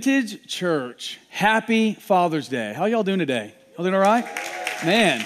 Vintage Church, happy Father's Day. How y'all doing today? Y'all doing all right? Man,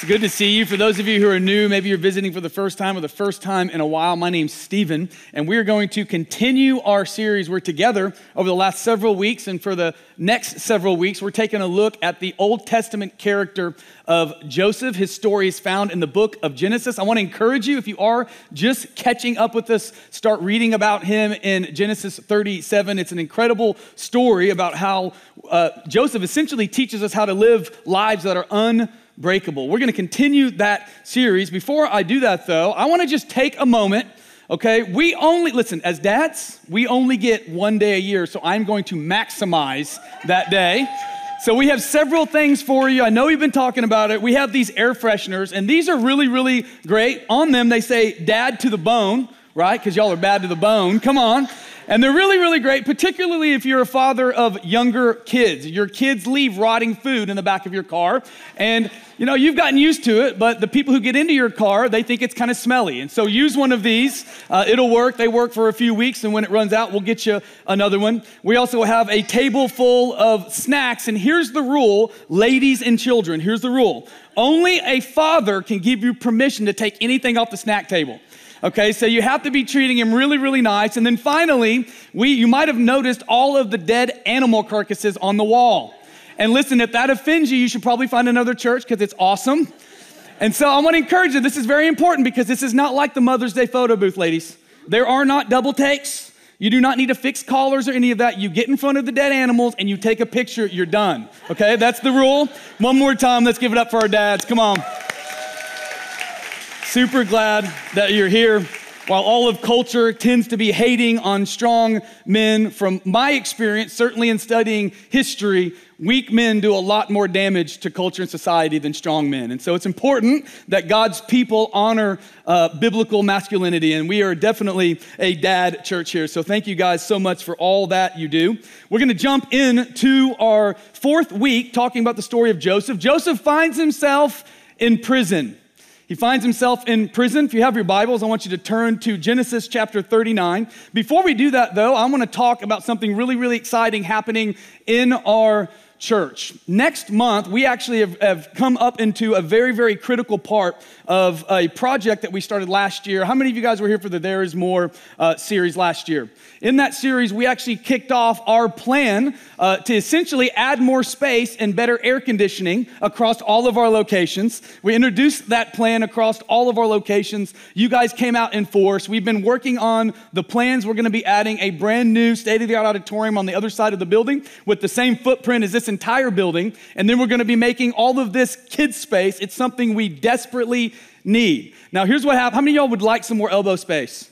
it's good to see you. For those of you who are new, maybe you're visiting for the first time or the first time in a while, my name's Stephen, and we're going to continue our series. We're together over the last several weeks, and for the next several weeks, we're taking a look at the Old Testament character of Joseph. His story is found in the book of Genesis. I want to encourage you, if you are just catching up with us, start reading about him in Genesis 37. It's an incredible story about how uh, Joseph essentially teaches us how to live lives that are un breakable. We're going to continue that series. Before I do that, though, I want to just take a moment. Okay, we only, listen, as dads, we only get one day a year, so I'm going to maximize that day. So we have several things for you. I know we've been talking about it. We have these air fresheners, and these are really, really great. On them, they say dad to the bone, right? Because y'all are bad to the bone. Come on. And they're really, really great, particularly if you're a father of younger kids. Your kids leave rotting food in the back of your car. And, you know, you've gotten used to it, but the people who get into your car, they think it's kind of smelly. And so use one of these. Uh, it'll work. They work for a few weeks, and when it runs out, we'll get you another one. We also have a table full of snacks. And here's the rule ladies and children, here's the rule only a father can give you permission to take anything off the snack table. Okay, so you have to be treating him really, really nice. And then finally, we, you might have noticed all of the dead animal carcasses on the wall. And listen, if that offends you, you should probably find another church because it's awesome. And so I want to encourage you, this is very important because this is not like the Mother's Day photo booth, ladies. There are not double takes. You do not need to fix collars or any of that. You get in front of the dead animals and you take a picture, you're done. Okay, that's the rule. One more time, let's give it up for our dads. Come on. Super glad that you're here. While all of culture tends to be hating on strong men, from my experience, certainly in studying history, weak men do a lot more damage to culture and society than strong men. And so it's important that God's people honor uh, biblical masculinity. And we are definitely a dad church here. So thank you guys so much for all that you do. We're going to jump into our fourth week talking about the story of Joseph. Joseph finds himself in prison. He finds himself in prison. If you have your Bibles, I want you to turn to Genesis chapter 39. Before we do that, though, I want to talk about something really, really exciting happening in our church. Next month, we actually have, have, come up into a very, very critical part of a project that we started last year. How many of you guys were here for the There Is More uh, series last year? In that series, we actually kicked off our plan uh, to essentially add more space and better air conditioning across all of our locations. We introduced that plan across all of our locations. You guys came out in force. We've been working on the plans. We're going to be adding a brand new state of the art auditorium on the other side of the building with the same footprint as this entire building. And then we're going to be making all of this kid space. It's something we desperately need. Now, here's what happened. How many of y'all would like some more elbow space?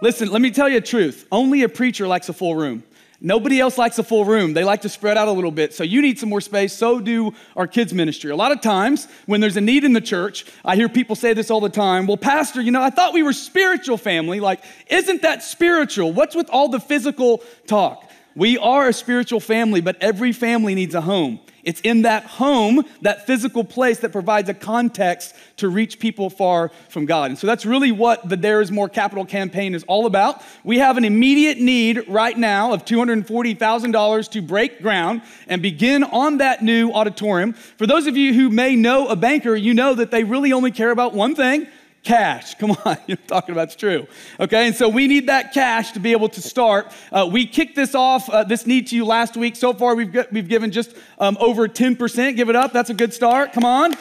Listen, let me tell you the truth. Only a preacher likes a full room. Nobody else likes a full room. They like to spread out a little bit. So you need some more space. So do our kids' ministry. A lot of times when there's a need in the church, I hear people say this all the time. Well, Pastor, you know, I thought we were spiritual family. Like, isn't that spiritual? What's with all the physical talk? We are a spiritual family, but every family needs a home. It's in that home, that physical place, that provides a context to reach people far from God. And so that's really what the There Is More capital campaign is all about. We have an immediate need right now of $240,000 to break ground and begin on that new auditorium. For those of you who may know a banker, you know that they really only care about one thing cash. Come on, you're talking about it's true. Okay, and so we need that cash to be able to start. Uh, we kicked this off, uh, this need to you last week. So far, we've, got, we've given just um, over 10%. Give it up. That's a good start. Come on.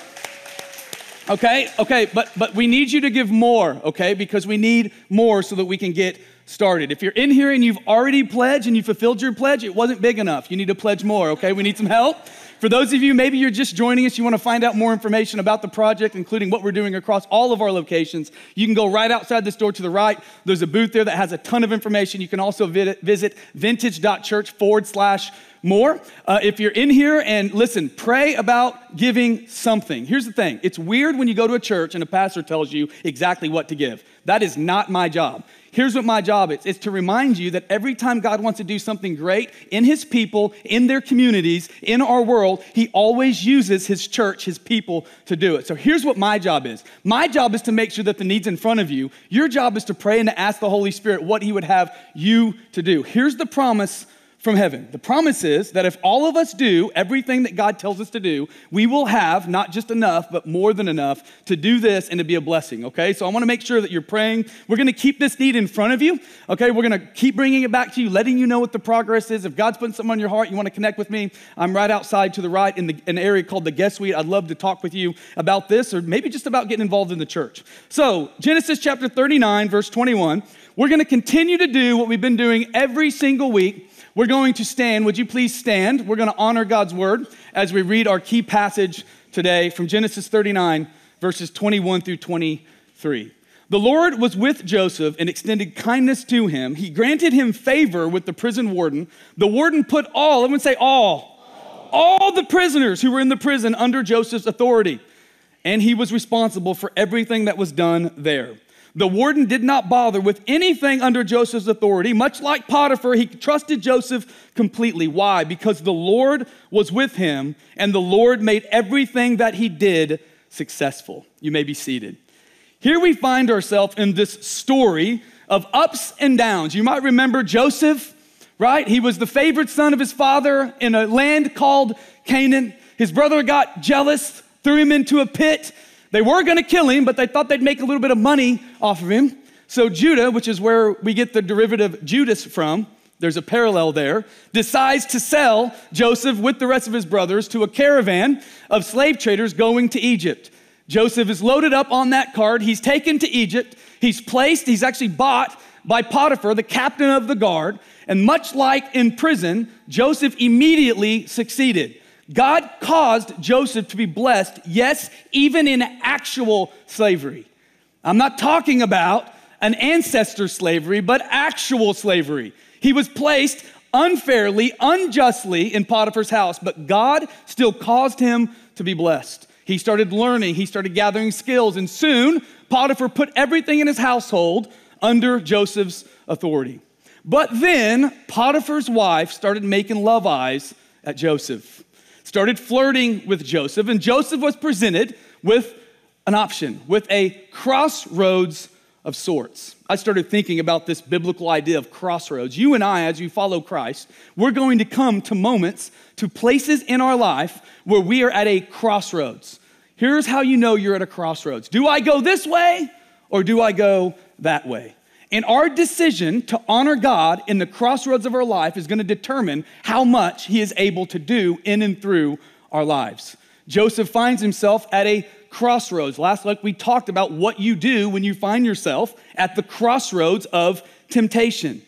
Okay, okay, but, but we need you to give more, okay, because we need more so that we can get started. If you're in here and you've already pledged and you fulfilled your pledge, it wasn't big enough. You need to pledge more, okay? We need some help. For those of you, maybe you're just joining us, you want to find out more information about the project, including what we're doing across all of our locations, you can go right outside this door to the right. There's a booth there that has a ton of information. You can also visit vintage.church forward slash more. Uh, if you're in here and listen, pray about giving something. Here's the thing it's weird when you go to a church and a pastor tells you exactly what to give. That is not my job. Here's what my job is it's to remind you that every time God wants to do something great in His people, in their communities, in our world, He always uses His church, His people to do it. So here's what my job is my job is to make sure that the need's in front of you. Your job is to pray and to ask the Holy Spirit what He would have you to do. Here's the promise from heaven. The promise is that if all of us do everything that God tells us to do, we will have not just enough, but more than enough to do this and to be a blessing, okay? So I wanna make sure that you're praying. We're gonna keep this need in front of you, okay? We're gonna keep bringing it back to you, letting you know what the progress is. If God's putting something on your heart, you wanna connect with me, I'm right outside to the right in the, an area called the guest suite. I'd love to talk with you about this or maybe just about getting involved in the church. So, Genesis chapter 39, verse 21. We're gonna continue to do what we've been doing every single week we're going to stand. Would you please stand? We're going to honor God's word as we read our key passage today from Genesis 39, verses 21 through 23. The Lord was with Joseph and extended kindness to him. He granted him favor with the prison warden. The warden put all—I everyone say all, all the prisoners who were in the prison under Joseph's authority. And he was responsible for everything that was done there. The warden did not bother with anything under Joseph's authority. Much like Potiphar, he trusted Joseph completely. Why? Because the Lord was with him and the Lord made everything that he did successful. You may be seated. Here we find ourselves in this story of ups and downs. You might remember Joseph, right? He was the favorite son of his father in a land called Canaan. His brother got jealous, threw him into a pit. They were going to kill him, but they thought they'd make a little bit of money off of him. So Judah, which is where we get the derivative Judas from, there's a parallel there, decides to sell Joseph with the rest of his brothers to a caravan of slave traders going to Egypt. Joseph is loaded up on that cart. He's taken to Egypt. He's placed, he's actually bought by Potiphar, the captain of the guard. And much like in prison, Joseph immediately succeeded. God caused Joseph to be blessed, yes, even in actual slavery. I'm not talking about an ancestor slavery, but actual slavery. He was placed unfairly, unjustly in Potiphar's house, but God still caused him to be blessed. He started learning, he started gathering skills, and soon Potiphar put everything in his household under Joseph's authority. But then Potiphar's wife started making love eyes at Joseph started flirting with Joseph, and Joseph was presented with an option, with a crossroads of sorts. I started thinking about this biblical idea of crossroads. You and I, as you follow Christ, we're going to come to moments, to places in our life where we are at a crossroads. Here's how you know you're at a crossroads Do I go this way or do I go that way? And our decision to honor God in the crossroads of our life is going to determine how much He is able to do in and through our lives. Joseph finds himself at a crossroads. Last week we talked about what you do when you find yourself at the crossroads of temptation.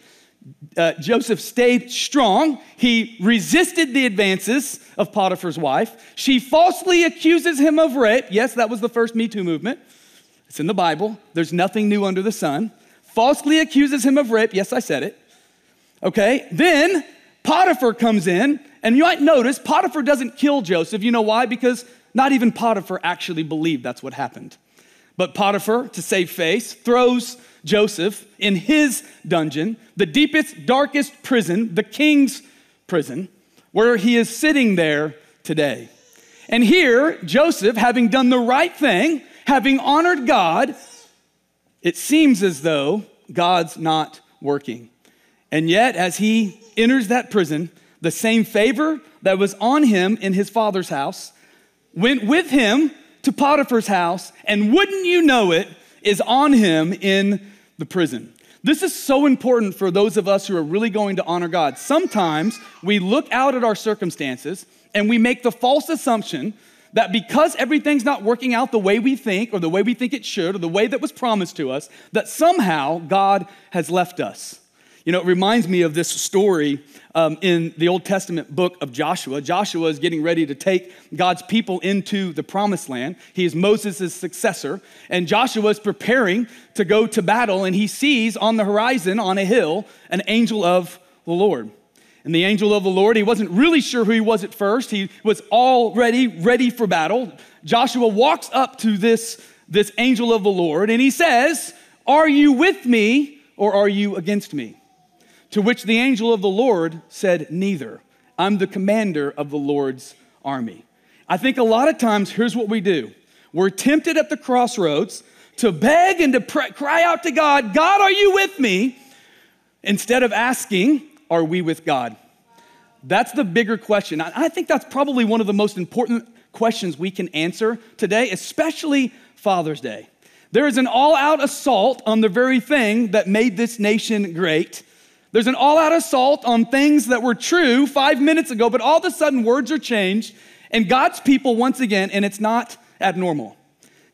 Uh, Joseph stayed strong. He resisted the advances of Potiphar's wife. She falsely accuses him of rape. Yes, that was the first Me Too movement. It's in the Bible. There's nothing new under the sun falsely accuses him of rape. Yes, I said it. Okay, then Potiphar comes in, and you might notice Potiphar doesn't kill Joseph. You know why? Because not even Potiphar actually believed that's what happened. But Potiphar, to save face, throws Joseph in his dungeon, the deepest, darkest prison, the king's prison, where he is sitting there today. And here, Joseph, having done the right thing, having honored God, it seems as though God's not working. And yet, as he enters that prison, the same favor that was on him in his father's house went with him to Potiphar's house, and wouldn't you know it, is on him in the prison. This is so important for those of us who are really going to honor God. Sometimes we look out at our circumstances and we make the false assumption that because everything's not working out the way we think or the way we think it should or the way that was promised to us, that somehow God has left us. You know, it reminds me of this story um, in the Old Testament book of Joshua. Joshua is getting ready to take God's people into the promised land. He is Moses' successor, and Joshua is preparing to go to battle, and he sees on the horizon, on a hill, an angel of the Lord. And the angel of the Lord, he wasn't really sure who he was at first. He was already ready for battle. Joshua walks up to this, this angel of the Lord and he says, Are you with me or are you against me? To which the angel of the Lord said, Neither. I'm the commander of the Lord's army. I think a lot of times, here's what we do we're tempted at the crossroads to beg and to pray, cry out to God, God, are you with me? Instead of asking, are we with God? That's the bigger question. I think that's probably one of the most important questions we can answer today, especially Father's Day. There is an all out assault on the very thing that made this nation great. There's an all out assault on things that were true five minutes ago, but all of a sudden words are changed, and God's people, once again, and it's not abnormal,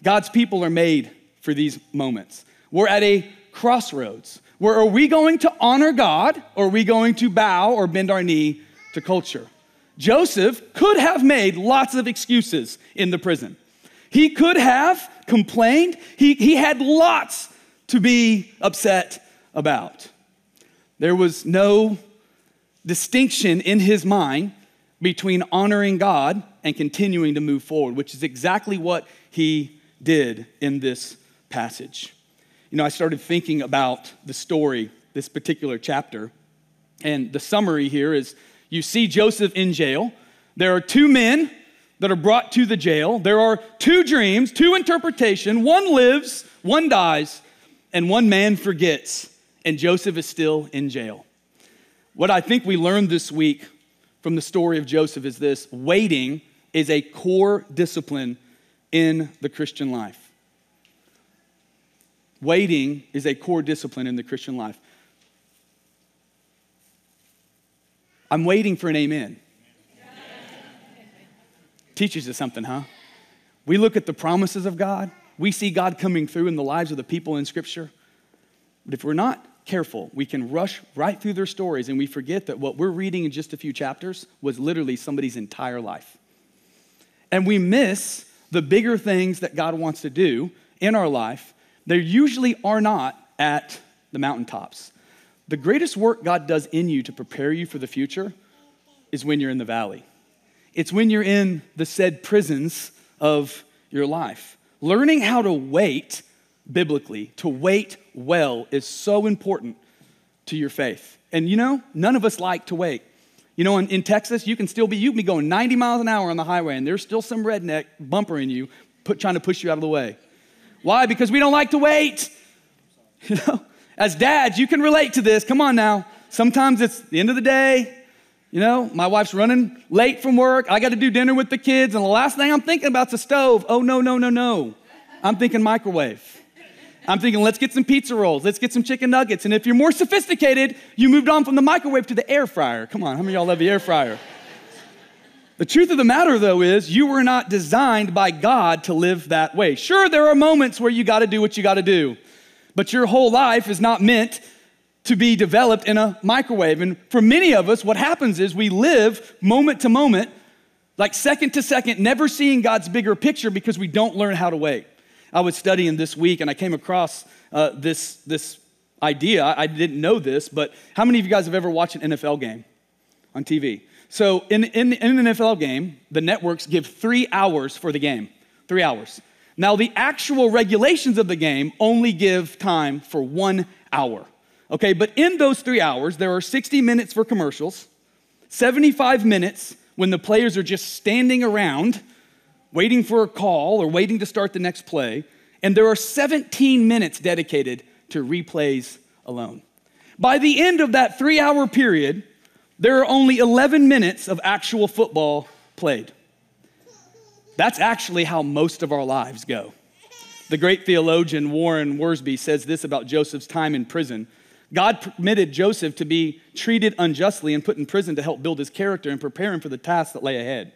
God's people are made for these moments. We're at a crossroads where are we going to honor God or are we going to bow or bend our knee to culture? Joseph could have made lots of excuses in the prison. He could have complained. He, he had lots to be upset about. There was no distinction in his mind between honoring God and continuing to move forward, which is exactly what he did in this passage. You know, I started thinking about the story, this particular chapter, and the summary here is you see Joseph in jail. There are two men that are brought to the jail. There are two dreams, two interpretation. One lives, one dies, and one man forgets, and Joseph is still in jail. What I think we learned this week from the story of Joseph is this waiting is a core discipline in the Christian life. Waiting is a core discipline in the Christian life. I'm waiting for an amen. Teaches us something, huh? We look at the promises of God, we see God coming through in the lives of the people in Scripture. But if we're not careful, we can rush right through their stories and we forget that what we're reading in just a few chapters was literally somebody's entire life. And we miss the bigger things that God wants to do in our life. They usually are not at the mountaintops. The greatest work God does in you to prepare you for the future is when you're in the valley. It's when you're in the said prisons of your life. Learning how to wait biblically, to wait well, is so important to your faith. And you know, none of us like to wait. You know, in, in, Texas, you can still be, you can be going 90 miles an hour on the highway, and there's still some redneck bumpering you, put, trying to push you out of the way. Why? Because we don't like to wait. You know, as dads, you can relate to this. Come on now. Sometimes it's the end of the day. You know, my wife's running late from work. I got to do dinner with the kids, and the last thing I'm thinking about is the stove. Oh, no, no, no, no. I'm thinking microwave. I'm thinking, let's get some pizza rolls, let's get some chicken nuggets. And if you're more sophisticated, you moved on from the microwave to the air fryer. Come on, how many of y'all love the air fryer? The truth of the matter, though, is you were not designed by God to live that way. Sure, there are moments where you got to do what you got to do but your whole life is not meant to be developed in a microwave. And for many of us, what happens is we live moment to moment, like second to second, never seeing God's bigger picture because we don't learn how to wait. I was studying this week and I came across uh, this, this idea. I didn't know this, but how many of you guys have ever watched an NFL game on TV? So, in, in, in an NFL game, the networks give three hours for the game. Three hours. Now, the actual regulations of the game only give time for one hour. Okay, but in those three hours, there are 60 minutes for commercials, 75 minutes when the players are just standing around waiting for a call or waiting to start the next play, and there are 17 minutes dedicated to replays alone. By the end of that three hour period, there are only 11 minutes of actual football played. That's actually how most of our lives go. The great theologian Warren Wiersbe says this about Joseph's time in prison. God permitted Joseph to be treated unjustly and put in prison to help build his character and prepare him for the tasks that lay ahead.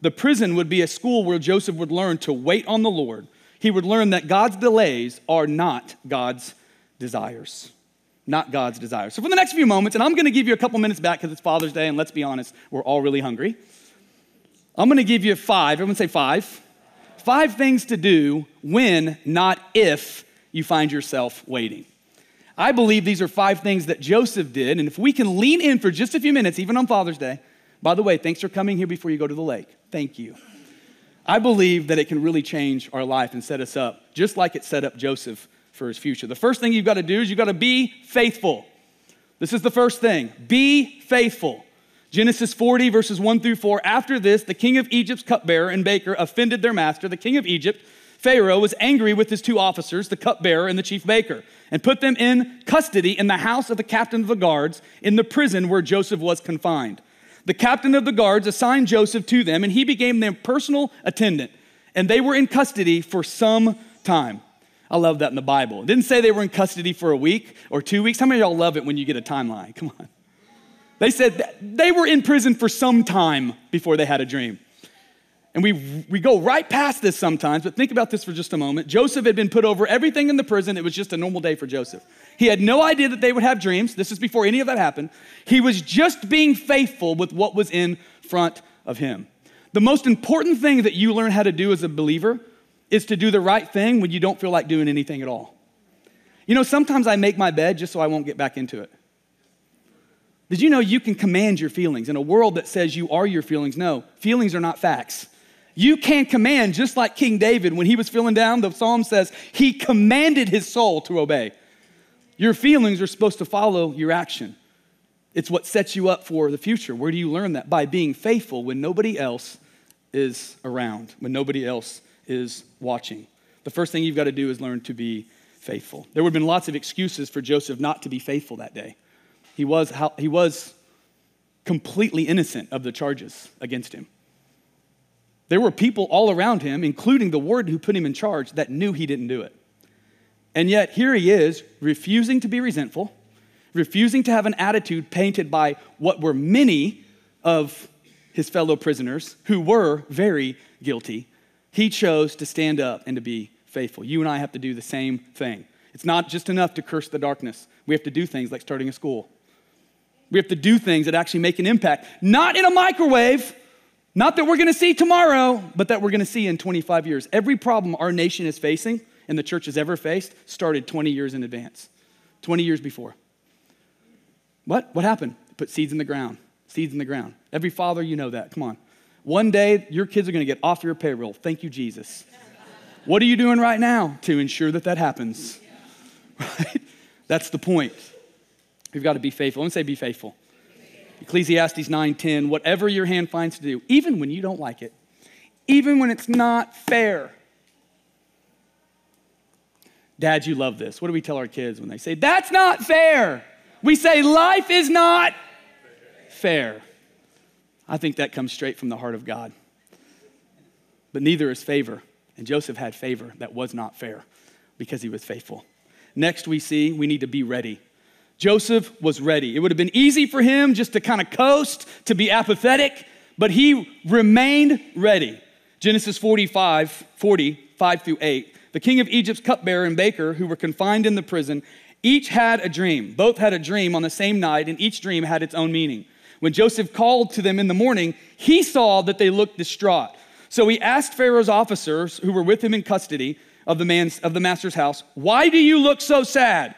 The prison would be a school where Joseph would learn to wait on the Lord. He would learn that God's delays are not God's desires. Not God's desire. So, for the next few moments, and I'm going to give you a couple minutes back because it's Father's Day, and let's be honest, we're all really hungry. I'm going to give you five. Everyone say five. Five things to do when, not if, you find yourself waiting. I believe these are five things that Joseph did. And if we can lean in for just a few minutes, even on Father's Day, by the way, thanks for coming here before you go to the lake. Thank you. I believe that it can really change our life and set us up, just like it set up Joseph for his future. The first thing you've got to do is you've got to be faithful. This is the first thing be faithful. Genesis 40, verses 1 through 4. After this, the king of Egypt's cupbearer and baker offended their master. The king of Egypt, Pharaoh, was angry with his two officers, the cupbearer and the chief baker, and put them in custody in the house of the captain of the guards in the prison where Joseph was confined. The captain of the guards assigned Joseph to them, and he became their personal attendant. And they were in custody for some time. I love that in the Bible. It didn't say they were in custody for a week or two weeks. How many of y'all love it when you get a timeline? Come on. They said they were in prison for some time before they had a dream. And we, we go right past this sometimes, but think about this for just a moment. Joseph had been put over everything in the prison. It was just a normal day for Joseph. He had no idea that they would have dreams. This is before any of that happened. He was just being faithful with what was in front of him. The most important thing that you learn how to do as a believer is to do the right thing when you don't feel like doing anything at all. You know, sometimes I make my bed just so I won't get back into it. Did you know you can command your feelings in a world that says you are your feelings? No, feelings are not facts. You can command, just like King David, when he was feeling down, the psalm says he commanded his soul to obey. Your feelings are supposed to follow your action. It's what sets you up for the future. Where do you learn that? By being faithful when nobody else is around, when nobody else is watching. The first thing you've got to do is learn to be faithful. There would have been lots of excuses for Joseph not to be faithful that day. He was, he was completely innocent of the charges against him. There were people all around him, including the warden who put him in charge, that knew he didn't do it. And yet, here he is, refusing to be resentful, refusing to have an attitude painted by what were many of his fellow prisoners who were very guilty. He chose to stand up and to be faithful. You and I have to do the same thing. It's not just enough to curse the darkness, we have to do things like starting a school. We have to do things that actually make an impact, not in a microwave, not that we're gonna see tomorrow, but that we're gonna see in 25 years. Every problem our nation is facing and the church has ever faced started 20 years in advance, 20 years before. What? What happened? Put seeds in the ground, seeds in the ground. Every father, you know that. Come on. One day, your kids are gonna get off your payroll. Thank you, Jesus. What are you doing right now to ensure that that happens? Right? That's the point. We've got to be faithful. Let me say, be faithful. Ecclesiastes 9:10, whatever your hand finds to do, even when you don't like it, even when it's not fair. Dad, you love this. What do we tell our kids when they say, That's not fair? We say, Life is not fair. I think that comes straight from the heart of God. But neither is favor. And Joseph had favor that was not fair because he was faithful. Next, we see we need to be ready. Joseph was ready. It would have been easy for him just to kind of coast, to be apathetic, but he remained ready. Genesis 45, 40, 5 through 8. The king of Egypt's cupbearer and baker, who were confined in the prison, each had a dream. Both had a dream on the same night, and each dream had its own meaning. When Joseph called to them in the morning, he saw that they looked distraught. So he asked Pharaoh's officers who were with him in custody of the, man's, of the master's house, Why do you look so sad?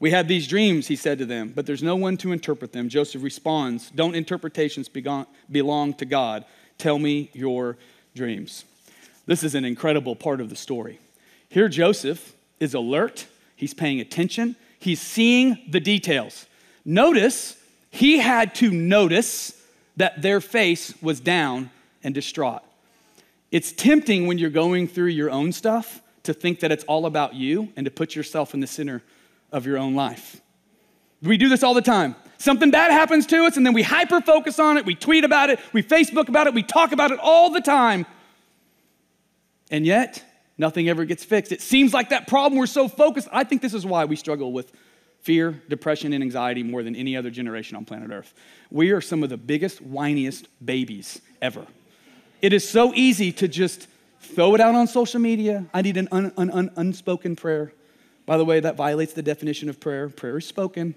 We have these dreams, he said to them, but there's no one to interpret them. Joseph responds, Don't interpretations belong to God? Tell me your dreams. This is an incredible part of the story. Here, Joseph is alert, he's paying attention, he's seeing the details. Notice, he had to notice that their face was down and distraught. It's tempting when you're going through your own stuff to think that it's all about you and to put yourself in the center of your own life. We do this all the time. Something bad happens to us, and then we hyper focus on it, we tweet about it, we Facebook about it, we talk about it all the time. And yet, nothing ever gets fixed. It seems like that problem we're so focused. I think this is why we struggle with fear, depression, and anxiety more than any other generation on planet Earth. We are some of the biggest, whiniest babies ever. It is so easy to just throw it out on social media. I need an un, un, un, unspoken prayer. By the way, that violates the definition of prayer. Prayer is spoken.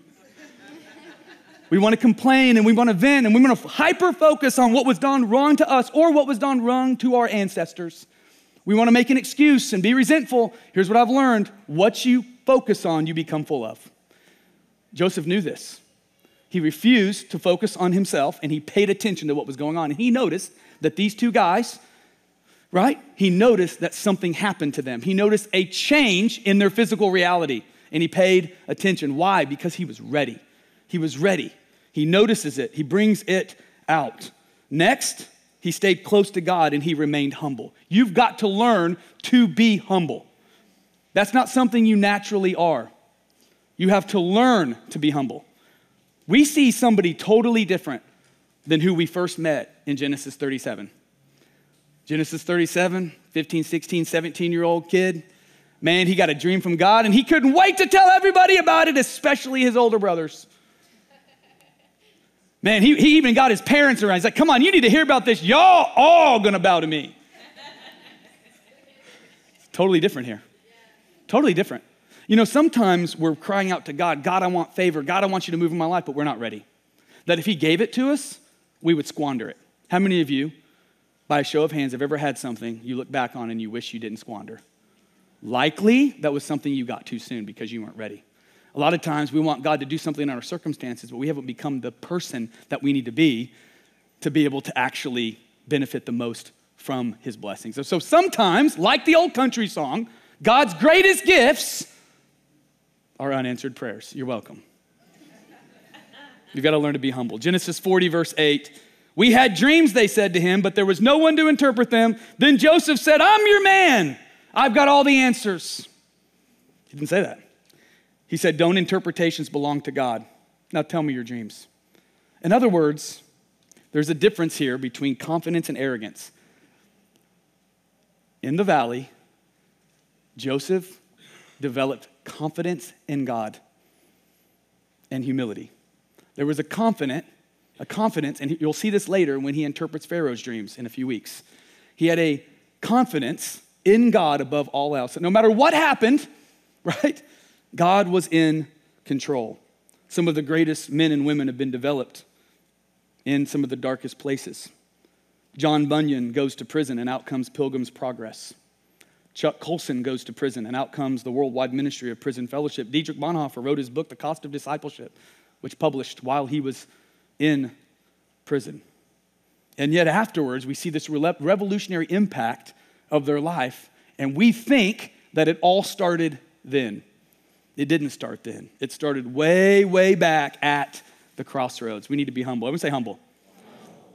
we want to complain and we want to vent and we want to hyper focus on what was done wrong to us or what was done wrong to our ancestors. We want to make an excuse and be resentful. Here's what I've learned what you focus on, you become full of. Joseph knew this. He refused to focus on himself and he paid attention to what was going on. And he noticed that these two guys, right? He noticed that something happened to them. He noticed a change in their physical reality and he paid attention. Why? Because he was ready. He was ready. He notices it, he brings it out. Next, he stayed close to God and he remained humble. You've got to learn to be humble. That's not something you naturally are. You have to learn to be humble. We see somebody totally different than who we first met in Genesis 37. Genesis 37, 15, 16, 17 year old kid. Man, he got a dream from God and he couldn't wait to tell everybody about it, especially his older brothers. Man, he, he even got his parents around. He's like, come on, you need to hear about this. Y'all all gonna bow to me. totally different here. Totally different. You know, sometimes we're crying out to God, God, I want favor. God, I want you to move in my life, but we're not ready. That if He gave it to us, we would squander it. How many of you, by a show of hands, have ever had something you look back on and you wish you didn't squander? Likely that was something you got too soon because you weren't ready. A lot of times we want God to do something in our circumstances, but we haven't become the person that we need to be to be able to actually benefit the most from his blessings. So sometimes, like the old country song, God's greatest gifts are unanswered prayers. You're welcome. You've got to learn to be humble. Genesis 40, verse 8. We had dreams, they said to him, but there was no one to interpret them. Then Joseph said, I'm your man. I've got all the answers. He didn't say that. He said, Don't interpretations belong to God? Now tell me your dreams. In other words, there's a difference here between confidence and arrogance. In the valley, Joseph developed confidence in God and humility. There was a confident, a confidence, and you'll see this later when he interprets Pharaoh's dreams in a few weeks. He had a confidence in God above all else. No matter what happened, right? God was in control. Some of the greatest men and women have been developed in some of the darkest places. John Bunyan goes to prison, and out comes Pilgrim's Progress. Chuck Colson goes to prison, and out comes the worldwide ministry of prison fellowship. Dietrich Bonhoeffer wrote his book, The Cost of Discipleship, which published while he was in prison. And yet, afterwards, we see this revolutionary impact of their life, and we think that it all started then. It didn't start then. It started way, way back at the crossroads. We need to be humble. Everyone say humble.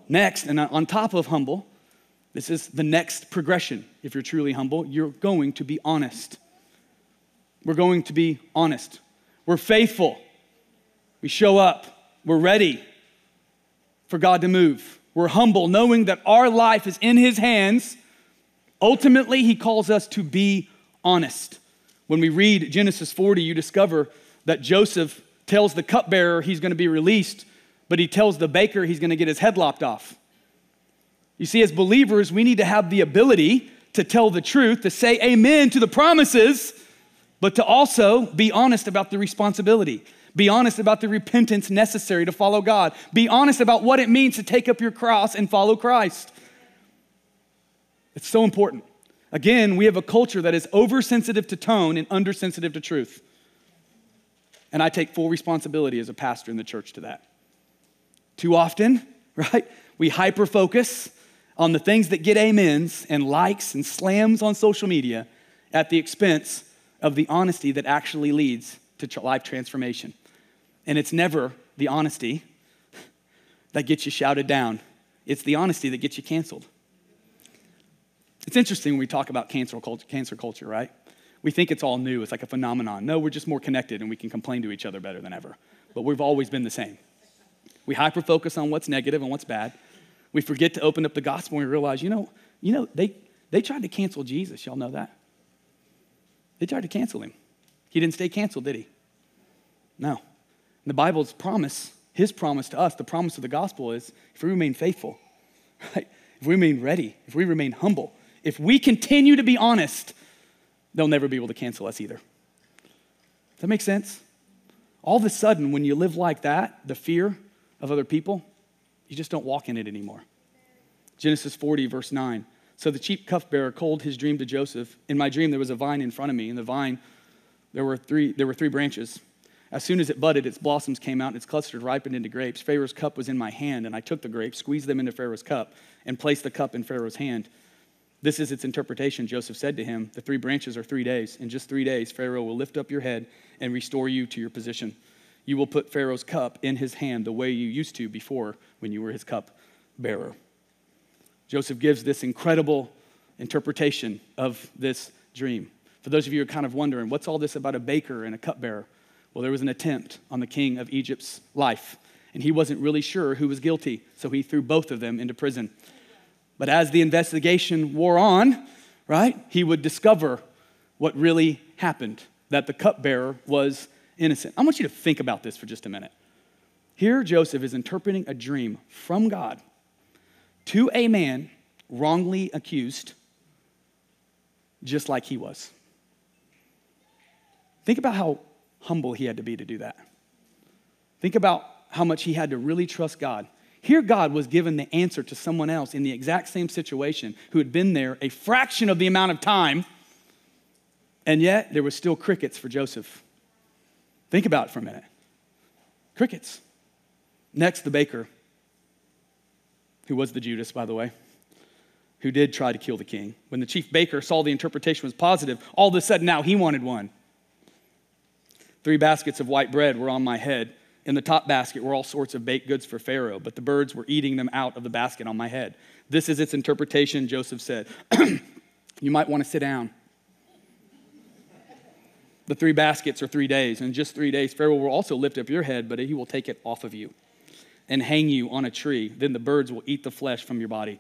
Next, and on top of humble, this is the next progression. If you're truly humble, you're going to be honest. We're going to be honest. We're faithful. We show up. We're ready for God to move. We're humble, knowing that our life is in His hands. Ultimately, He calls us to be honest. When we read Genesis 40, you discover that Joseph tells the cupbearer he's going to be released, but he tells the baker he's going to get his head lopped off. You see, as believers, we need to have the ability to tell the truth, to say amen to the promises, but to also be honest about the responsibility. Be honest about the repentance necessary to follow God. Be honest about what it means to take up your cross and follow Christ. It's so important. Again, we have a culture that is oversensitive to tone and undersensitive to truth. And I take full responsibility as a pastor in the church to that. Too often, right? We hyper focus on the things that get amens and likes and slams on social media at the expense of the honesty that actually leads to life transformation. And it's never the honesty that gets you shouted down, it's the honesty that gets you canceled. It's interesting when we talk about cancer culture, cancer culture, right? We think it's all new, it's like a phenomenon. No, we're just more connected and we can complain to each other better than ever. But we've always been the same. We hyper focus on what's negative and what's bad. We forget to open up the gospel and we realize, you know, you know, they, they tried to cancel Jesus. Y'all know that? They tried to cancel him. He didn't stay canceled, did he? No. And the Bible's promise, his promise to us, the promise of the gospel is if we remain faithful, right? If we remain ready, if we remain humble, if we continue to be honest, they'll never be able to cancel us either. Does that make sense? All of a sudden, when you live like that, the fear of other people, you just don't walk in it anymore. Genesis 40, verse 9. So the chief cupbearer told his dream to Joseph. In my dream, there was a vine in front of me. In the vine, there were three, there were three branches. As soon as it budded, its blossoms came out, and its clusters ripened into grapes. Pharaoh's cup was in my hand, and I took the grapes, squeezed them into Pharaoh's cup, and placed the cup in Pharaoh's hand. This is its interpretation. Joseph said to him, The three branches are three days. In just three days, Pharaoh will lift up your head and restore you to your position. You will put Pharaoh's cup in his hand the way you used to before when you were his cup bearer. Joseph gives this incredible interpretation of this dream. For those of you who are kind of wondering, what's all this about a baker and a cupbearer? Well, there was an attempt on the king of Egypt's life and he wasn't really sure who was guilty, so he threw both of them into prison. But as the investigation wore on, right, he would discover what really happened that the cupbearer was innocent. I want you to think about this for just a minute. Here, Joseph is interpreting a dream from God to a man wrongly accused, just like he was. Think about how humble he had to be to do that. Think about how much he had to really trust God. Here, God was given the answer to someone else in the exact same situation who had been there a fraction of the amount of time, and yet there was still crickets for Joseph. Think about it for a minute. Crickets. Next, the baker, who was the Judas, by the way, who did try to kill the king. When the chief baker saw the interpretation was positive, all of a sudden now he wanted one. Three baskets of white bread were on my head. In the top basket were all sorts of baked goods for Pharaoh, but the birds were eating them out of the basket on my head. This is its interpretation, Joseph said. you might want to sit down. The three baskets are three days. In just three days, Pharaoh will also lift up your head, but he will take it off of you and hang you on a tree. Then the birds will eat the flesh from your body.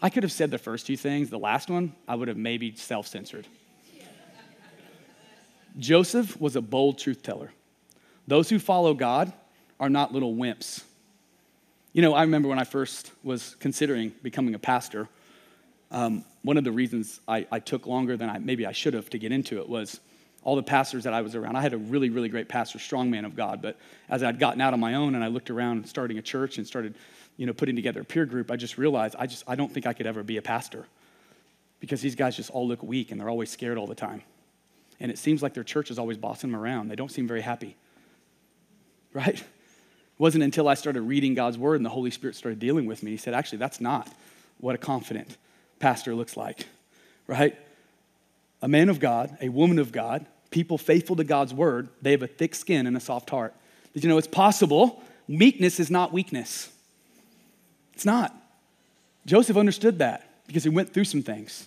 I could have said the first two things. The last one, I would have maybe self censored. Joseph was a bold truth teller. Those who follow God are not little wimps. You know, I remember when I first was considering becoming a pastor, um, one of the reasons I, I, took longer than I, maybe I should have to get into it was all the pastors that I was around. I had a really, really great pastor, strong man of God. But as I'd gotten out on my own and I looked around starting a church and started, you know, putting together a peer group, I just realized I just I don't think I could ever be a pastor because these guys just all look weak and they're always scared all the time. And it seems like their church is always bossing them around. They don't seem very happy. Right? It wasn't until I started reading God's word and the Holy Spirit started dealing with me. He said, actually, that's not what a confident pastor looks like. Right? A man of God, a woman of God, people faithful to God's word, they have a thick skin and a soft heart. Did you know it's possible? Meekness is not weakness. It's not. Joseph understood that because he went through some things.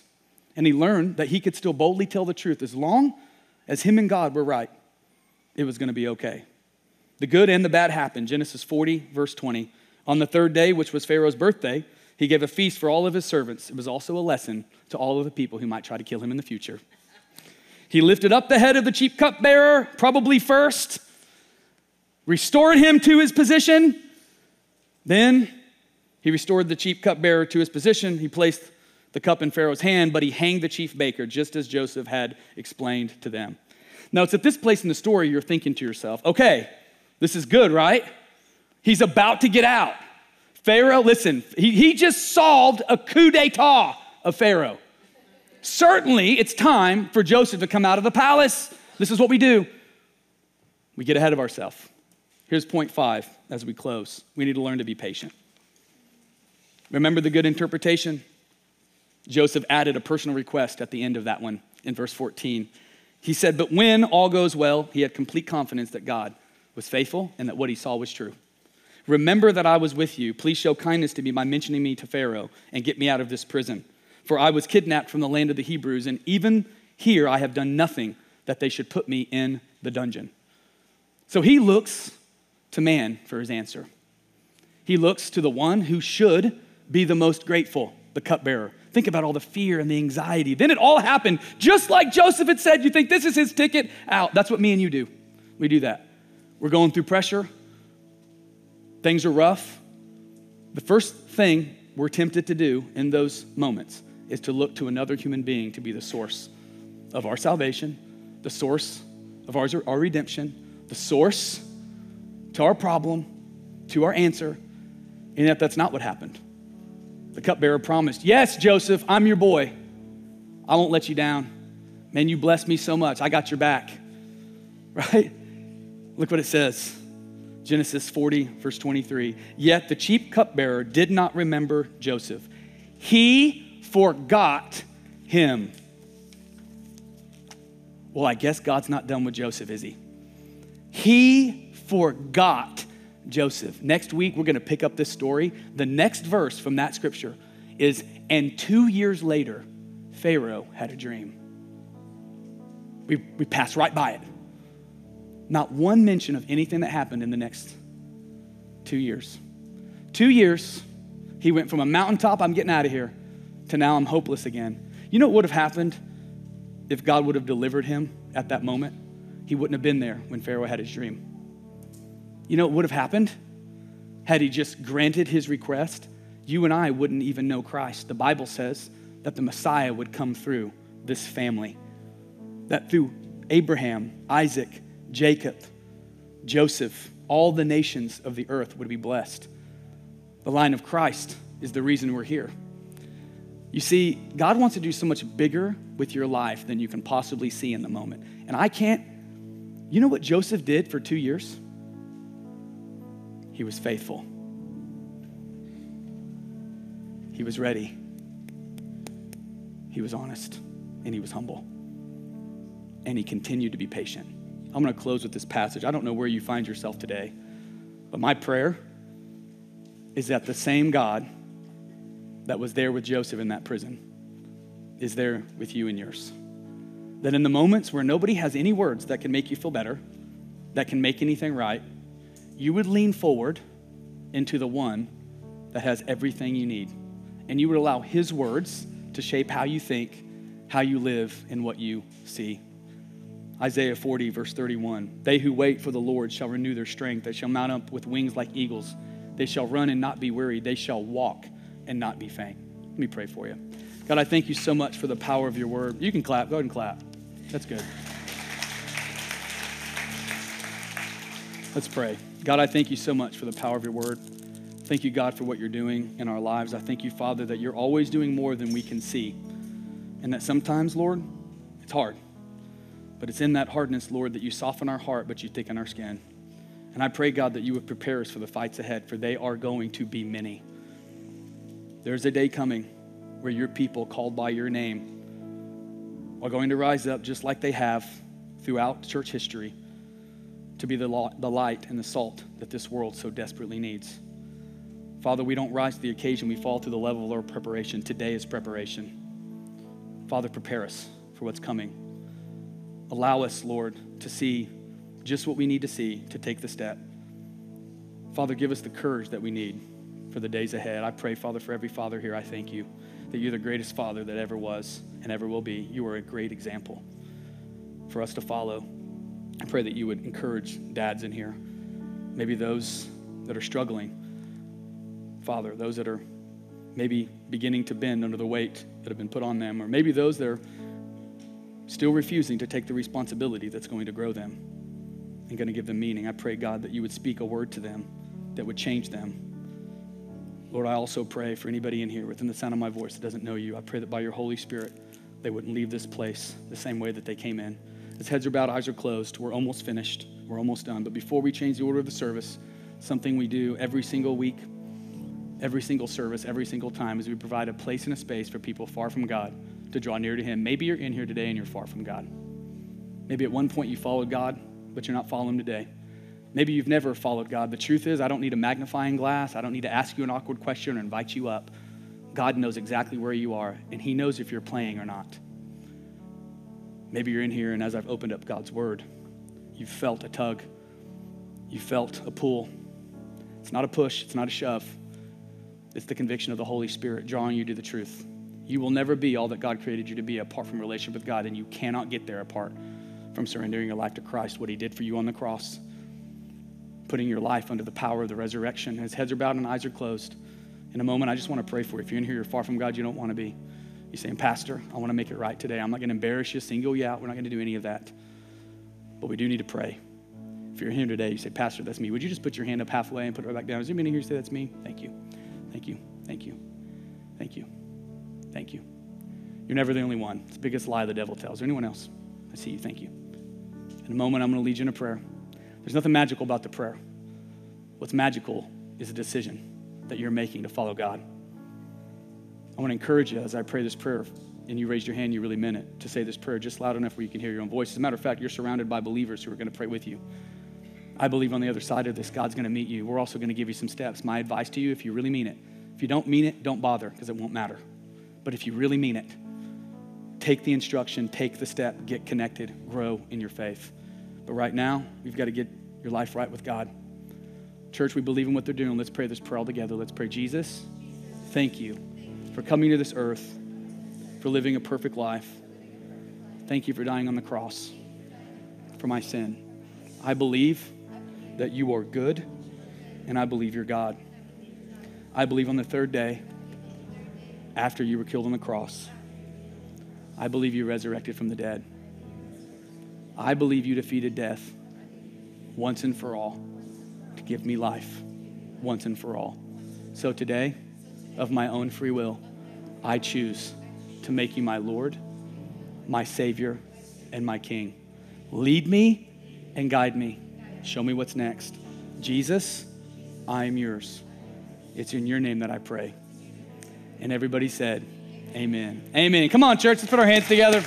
And he learned that he could still boldly tell the truth as long as him and God were right. It was going to be okay. The good and the bad happened. Genesis 40, verse 20. On the third day, which was Pharaoh's birthday, he gave a feast for all of his servants. It was also a lesson to all of the people who might try to kill him in the future. He lifted up the head of the chief cupbearer, probably first, restored him to his position. Then he restored the chief cupbearer to his position. He placed the cup in Pharaoh's hand, but he hanged the chief baker, just as Joseph had explained to them. Now, it's at this place in the story you're thinking to yourself, okay, this is good, right? He's about to get out. Pharaoh, listen, he, he just solved a coup d'etat of Pharaoh. Certainly, it's time for Joseph to come out of the palace. This is what we do we get ahead of ourselves. Here's point five as we close we need to learn to be patient. Remember the good interpretation? Joseph added a personal request at the end of that one in verse 14. He said, But when all goes well, he had complete confidence that God was faithful and that what he saw was true. Remember that I was with you. Please show kindness to me by mentioning me to Pharaoh and get me out of this prison. For I was kidnapped from the land of the Hebrews, and even here I have done nothing that they should put me in the dungeon. So he looks to man for his answer. He looks to the one who should be the most grateful, the cupbearer. Think about all the fear and the anxiety. Then it all happened just like Joseph had said. You think this is his ticket out. That's what me and you do. We do that. We're going through pressure, things are rough. The first thing we're tempted to do in those moments is to look to another human being to be the source of our salvation, the source of our, redemption, the source to our problem, to our answer, and yet that's not what happened. The cupbearer promised, Yes, Joseph, I'm your boy. I won't let you down. Man, you blessed me so much. I got your back. Right? Look what it says Genesis 40, verse 23. Yet the chief cupbearer did not remember Joseph, he forgot him. Well, I guess God's not done with Joseph, is he? He forgot Joseph. Next week, we're going to pick up this story. The next verse from that scripture is And two years later, Pharaoh had a dream. We, we pass right by it. Not one mention of anything that happened in the next two years. Two years, he went from a mountaintop, I'm getting out of here, to now I'm hopeless again. You know what would have happened if God would have delivered him at that moment? He wouldn't have been there when Pharaoh had his dream. You know what would have happened? Had he just granted his request, you and I wouldn't even know Christ. The Bible says that the Messiah would come through this family, that through Abraham, Isaac, Jacob, Joseph, all the nations of the earth would be blessed. The line of Christ is the reason we're here. You see, God wants to do so much bigger with your life than you can possibly see in the moment. And I can't, you know what Joseph did for two years? He was faithful, he was ready, he was honest, and he was humble. And he continued to be patient. I'm going to close with this passage. I don't know where you find yourself today, but my prayer is that the same God that was there with Joseph in that prison is there with you and yours. That in the moments where nobody has any words that can make you feel better, that can make anything right, you would lean forward into the one that has everything you need. And you would allow his words to shape how you think, how you live, and what you see. Isaiah 40, verse 31. They who wait for the Lord shall renew their strength. They shall mount up with wings like eagles. They shall run and not be weary. They shall walk and not be faint. Let me pray for you. God, I thank you so much for the power of your word. You can clap. Go ahead and clap. That's good. Let's pray. God, I thank you so much for the power of your word. Thank you, God, for what you're doing in our lives. I thank you, Father, that you're always doing more than we can see. And that sometimes, Lord, it's hard. But it's in that hardness, Lord, that you soften our heart, but you thicken our skin. And I pray, God, that you would prepare us for the fights ahead, for they are going to be many. There's a day coming where your people called by your name are going to rise up just like they have throughout church history to be the, light and the salt that this world so desperately needs. Father, we don't rise to the occasion, we fall to the level of our preparation. Today is preparation. Father, prepare us for what's coming. Allow us, Lord, to see just what we need to see to take the step. Father, give us the courage that we need for the days ahead. I pray, Father, for every father here, I thank you that you're the greatest father that ever was and ever will be. You are a great example for us to follow. I pray that you would encourage dads in here, maybe those that are struggling. Father, those that are maybe beginning to bend under the weight that have been put on them, or maybe those that are still refusing to take the responsibility that's going to grow them and going to give them meaning. I pray, God, that you would speak a word to them that would change them Lord, I also pray for anybody in here within the sound of my voice that doesn't know you. I pray that by your Holy Spirit, they wouldn't leave this place the same way that they came in. As heads are bowed, eyes are closed, we're almost finished. We're almost done. But before we change the order of the service, something we do every single week, every single service, every single time is we provide a place and a space for people far from God to draw near to Him. Maybe you're in here today and you're far from God. Maybe at one point you followed God, but you're not following today. Maybe you've never followed God. The truth is, I don't need a magnifying glass. I don't need to ask you an awkward question or invite you up. God knows exactly where you are, and He knows if you're playing or not. Maybe you're in here, and as I've opened up God's Word, you've felt a tug, you felt a pull. It's not a push, it's not a shove. It's the conviction of the Holy Spirit drawing you to the truth. You will never be all that God created you to be apart from relationship with God, and you cannot get there apart from surrendering your life to Christ, what He did for you on the cross putting your life under the power of the resurrection. His heads are bowed and eyes are closed. In a moment, I just want to pray for you. If you're in here, you're far from God, you don't want to be. You're saying, Pastor, I want to make it right today. I'm not going to embarrass you, single you out. We're not going to do any of that. But we do need to pray. If you're here today, you say, Pastor, that's me. Would you just put your hand up halfway and put it right back down? Is there anybody here say that's me? Thank you. Thank you. Thank you. Thank you. Thank you. You're never the only one. It's the biggest lie the devil tells. There anyone else? I see you. Thank you. In a moment, I'm going to lead you in a prayer. There's nothing magical about the prayer. What's magical is a decision that you're making to follow God. I want to encourage you as I pray this prayer, and you raised your hand, you really meant it, to say this prayer just loud enough where you can hear your own voice. As a matter of fact, you're surrounded by believers who are going to pray with you. I believe on the other side of this, God's going to meet you. We're also going to give you some steps. My advice to you, if you really mean it, if you don't mean it, don't bother because it won't matter. But if you really mean it, take the instruction, take the step, get connected, grow in your faith. But right now, you've got to get your life right with God. Church, we believe in what they're doing. Let's pray this prayer all together. Let's pray, Jesus, thank you for coming to this earth, for living a perfect life. Thank you for dying on the cross for my sin. I believe that you are good, and I believe you're God. I believe on the third day, after you were killed on the cross, I believe you resurrected from the dead. I believe you defeated death once and for all to give me life once and for all. So today, of my own free will, I choose to make you my Lord, my Savior, and my King. Lead me and guide me. Show me what's next. Jesus, I am yours. It's in your name that I pray. And everybody said, Amen. Amen. Come on, church, let's put our hands together.